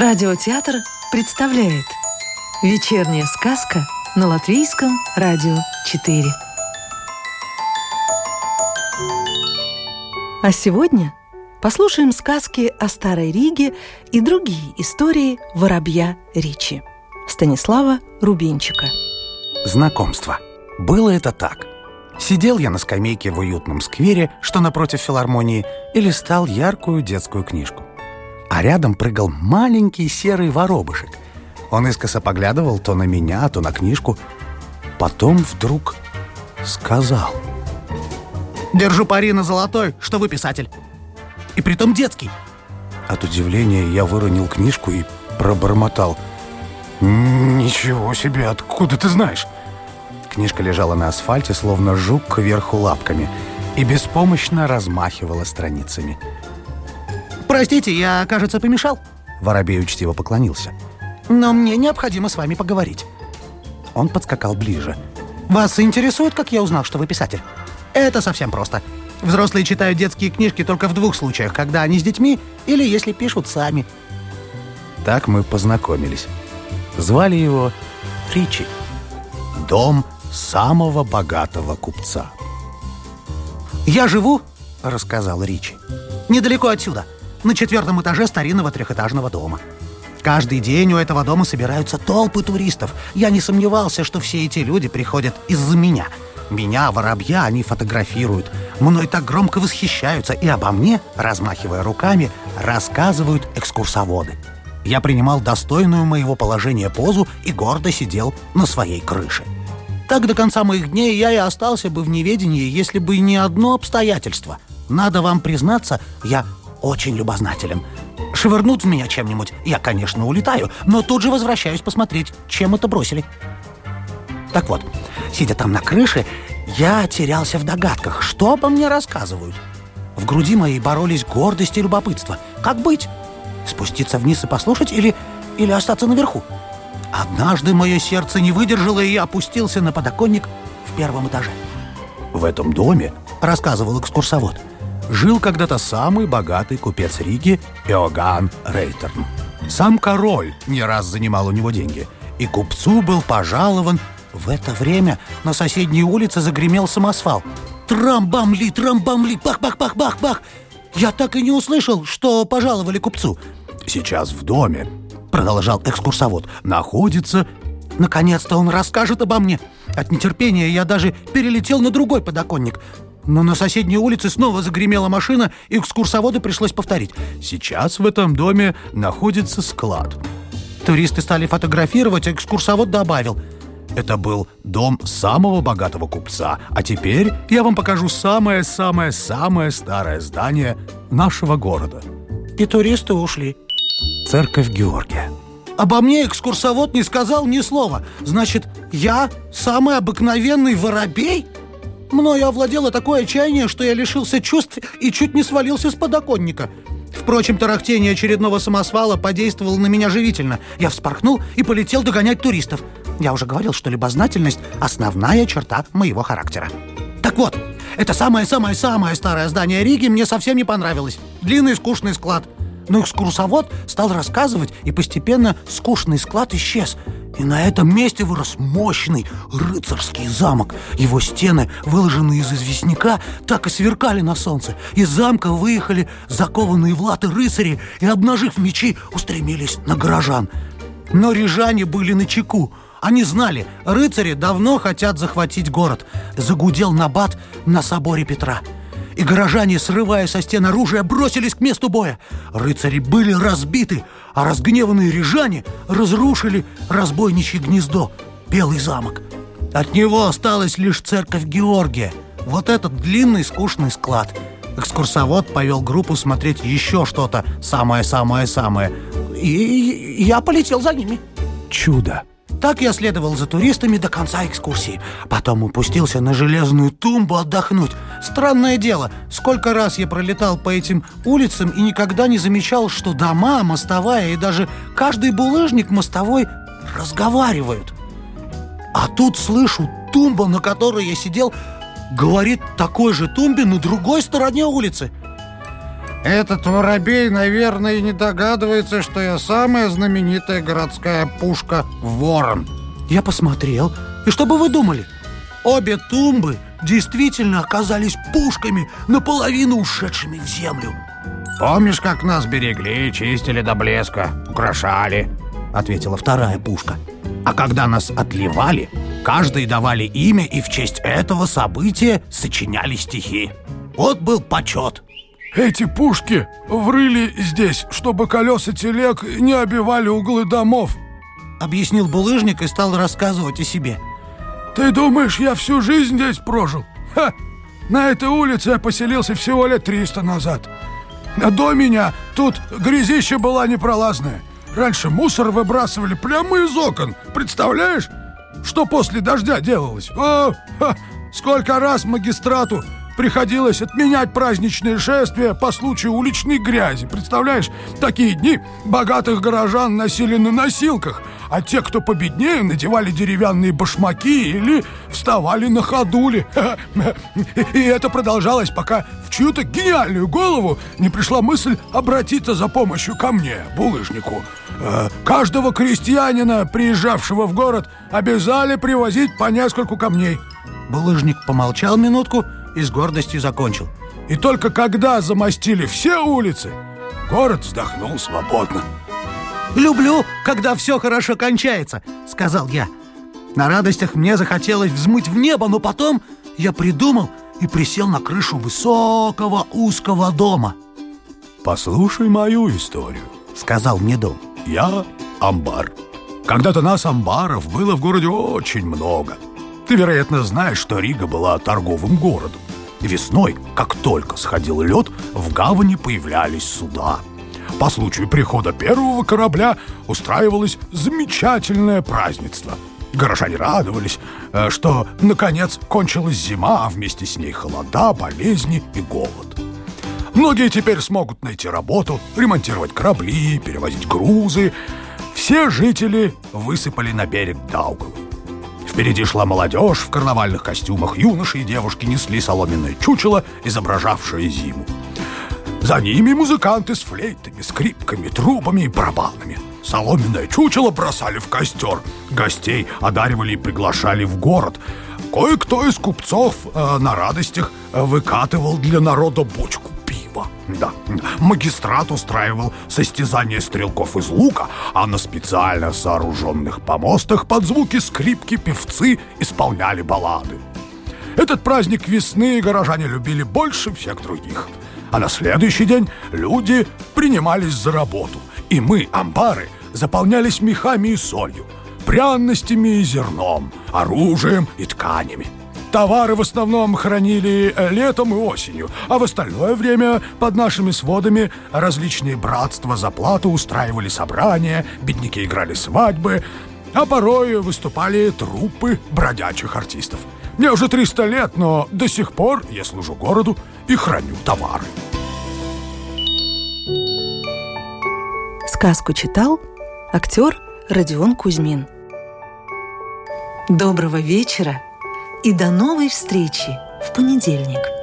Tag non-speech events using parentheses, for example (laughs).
Радиотеатр представляет Вечерняя сказка на Латвийском радио 4 А сегодня послушаем сказки о Старой Риге и другие истории воробья Ричи Станислава Рубинчика Знакомство. Было это так. Сидел я на скамейке в уютном сквере, что напротив филармонии, и листал яркую детскую книжку. А рядом прыгал маленький серый воробышек. Он искоса поглядывал то на меня, то на книжку. Потом вдруг сказал. Держу пари на золотой, что вы писатель. И притом детский. От удивления я выронил книжку и пробормотал. «Ничего себе, откуда ты знаешь?» Книжка лежала на асфальте, словно жук кверху лапками, и беспомощно размахивала страницами. Простите, я, кажется, помешал. Воробей учтиво поклонился. Но мне необходимо с вами поговорить. Он подскакал ближе. Вас интересует, как я узнал, что вы писатель? Это совсем просто. Взрослые читают детские книжки только в двух случаях, когда они с детьми или если пишут сами. Так мы познакомились. Звали его Ричи. Дом самого богатого купца. «Я живу, — рассказал Ричи, — недалеко отсюда, на четвертом этаже старинного трехэтажного дома. Каждый день у этого дома собираются толпы туристов. Я не сомневался, что все эти люди приходят из-за меня. Меня, воробья, они фотографируют. Мной так громко восхищаются, и обо мне, размахивая руками, рассказывают экскурсоводы. Я принимал достойную моего положения позу и гордо сидел на своей крыше. Так до конца моих дней я и остался бы в неведении, если бы не одно обстоятельство. Надо вам признаться, я очень любознателен. Швырнут в меня чем-нибудь, я, конечно, улетаю, но тут же возвращаюсь посмотреть, чем это бросили. Так вот, сидя там на крыше, я терялся в догадках, что обо мне рассказывают. В груди моей боролись гордость и любопытство. Как быть? Спуститься вниз и послушать или, или остаться наверху? Однажды мое сердце не выдержало, и опустился на подоконник в первом этаже. В этом доме, рассказывал экскурсовод, жил когда-то самый богатый купец Риги Иоганн Рейтерн. Сам король не раз занимал у него деньги, и купцу был пожалован. В это время на соседней улице загремел самосвал. Трам-бам-ли, трам-бам-ли, бах-бах-бах-бах-бах! Я так и не услышал, что пожаловали купцу. Сейчас в доме продолжал экскурсовод, находится... Наконец-то он расскажет обо мне. От нетерпения я даже перелетел на другой подоконник. Но на соседней улице снова загремела машина, и экскурсоводу пришлось повторить. Сейчас в этом доме находится склад. Туристы стали фотографировать, а экскурсовод добавил. Это был дом самого богатого купца. А теперь я вам покажу самое-самое-самое старое здание нашего города. И туристы ушли. Церковь Георгия. Обо мне экскурсовод не сказал ни слова. Значит, я самый обыкновенный воробей? Мною овладело такое отчаяние, что я лишился чувств и чуть не свалился с подоконника. Впрочем, тарахтение очередного самосвала подействовало на меня живительно. Я вспорхнул и полетел догонять туристов. Я уже говорил, что любознательность – основная черта моего характера. Так вот, это самое-самое-самое старое здание Риги мне совсем не понравилось. Длинный скучный склад – но экскурсовод стал рассказывать, и постепенно скучный склад исчез. И на этом месте вырос мощный рыцарский замок. Его стены, выложенные из известняка, так и сверкали на солнце. Из замка выехали закованные в латы рыцари и, обнажив мечи, устремились на горожан. Но рижане были на чеку. Они знали, рыцари давно хотят захватить город. Загудел набат на соборе Петра – и горожане, срывая со стен оружие, бросились к месту боя. Рыцари были разбиты, а разгневанные рижане разрушили разбойничье гнездо, Белый замок. От него осталась лишь церковь Георгия, вот этот длинный скучный склад. Экскурсовод повел группу смотреть еще что-то самое-самое-самое, и я полетел за ними. Чудо! Так я следовал за туристами до конца экскурсии. Потом упустился на железную тумбу отдохнуть. Странное дело, сколько раз я пролетал по этим улицам и никогда не замечал, что дома, мостовая и даже каждый булыжник мостовой разговаривают. А тут слышу, тумба, на которой я сидел, говорит такой же тумбе на другой стороне улицы. Этот воробей, наверное, и не догадывается, что я самая знаменитая городская пушка «Ворон». Я посмотрел, и что бы вы думали? Обе тумбы действительно оказались пушками, наполовину ушедшими в землю. Помнишь, как нас берегли, чистили до блеска, украшали? Ответила вторая пушка. А когда нас отливали, каждый давали имя и в честь этого события сочиняли стихи. Вот был почет. Эти пушки врыли здесь, чтобы колеса телег не обивали углы домов. Объяснил булыжник и стал рассказывать о себе. Ты думаешь, я всю жизнь здесь прожил? Ха! На этой улице я поселился всего лет 300 назад. А до меня тут грязище была непролазная. Раньше мусор выбрасывали прямо из окон. Представляешь, что после дождя делалось? О, ха, сколько раз магистрату приходилось отменять праздничные шествия по случаю уличной грязи. Представляешь, такие дни богатых горожан носили на носилках, а те, кто победнее, надевали деревянные башмаки или вставали на ходули. (laughs) И это продолжалось, пока в чью-то гениальную голову не пришла мысль обратиться за помощью ко мне, булыжнику. Э, каждого крестьянина, приезжавшего в город, обязали привозить по нескольку камней. Булыжник помолчал минутку и с гордостью закончил. И только когда замостили все улицы, город вздохнул свободно. «Люблю, когда все хорошо кончается», — сказал я. На радостях мне захотелось взмыть в небо, но потом я придумал и присел на крышу высокого узкого дома. «Послушай мою историю», — сказал мне дом. «Я амбар. Когда-то нас амбаров было в городе очень много. Ты, вероятно, знаешь, что Рига была торговым городом. Весной, как только сходил лед, в гавани появлялись суда. По случаю прихода первого корабля устраивалось замечательное празднество. Горожане радовались, э, что, наконец, кончилась зима, а вместе с ней холода, болезни и голод. Многие теперь смогут найти работу, ремонтировать корабли, перевозить грузы. Все жители высыпали на берег Даугавы. Впереди шла молодежь в карнавальных костюмах, юноши и девушки несли соломенное чучело, изображавшее зиму. За ними музыканты с флейтами, скрипками, трубами и барабанами. Соломенное чучело бросали в костер. Гостей одаривали и приглашали в город. Кое-кто из купцов э, на радостях выкатывал для народа бочку пива. Да, магистрат устраивал состязание стрелков из лука, а на специально сооруженных помостах под звуки скрипки певцы исполняли баллады. Этот праздник весны горожане любили больше всех других – а на следующий день люди принимались за работу, и мы, амбары, заполнялись мехами и солью, пряностями и зерном, оружием и тканями. Товары в основном хранили летом и осенью, а в остальное время под нашими сводами различные братства за плату устраивали собрания, бедняки играли свадьбы, а порой выступали труппы бродячих артистов. Мне уже 300 лет, но до сих пор я служу городу и храню товары. Сказку читал актер Родион Кузьмин. Доброго вечера и до новой встречи в понедельник.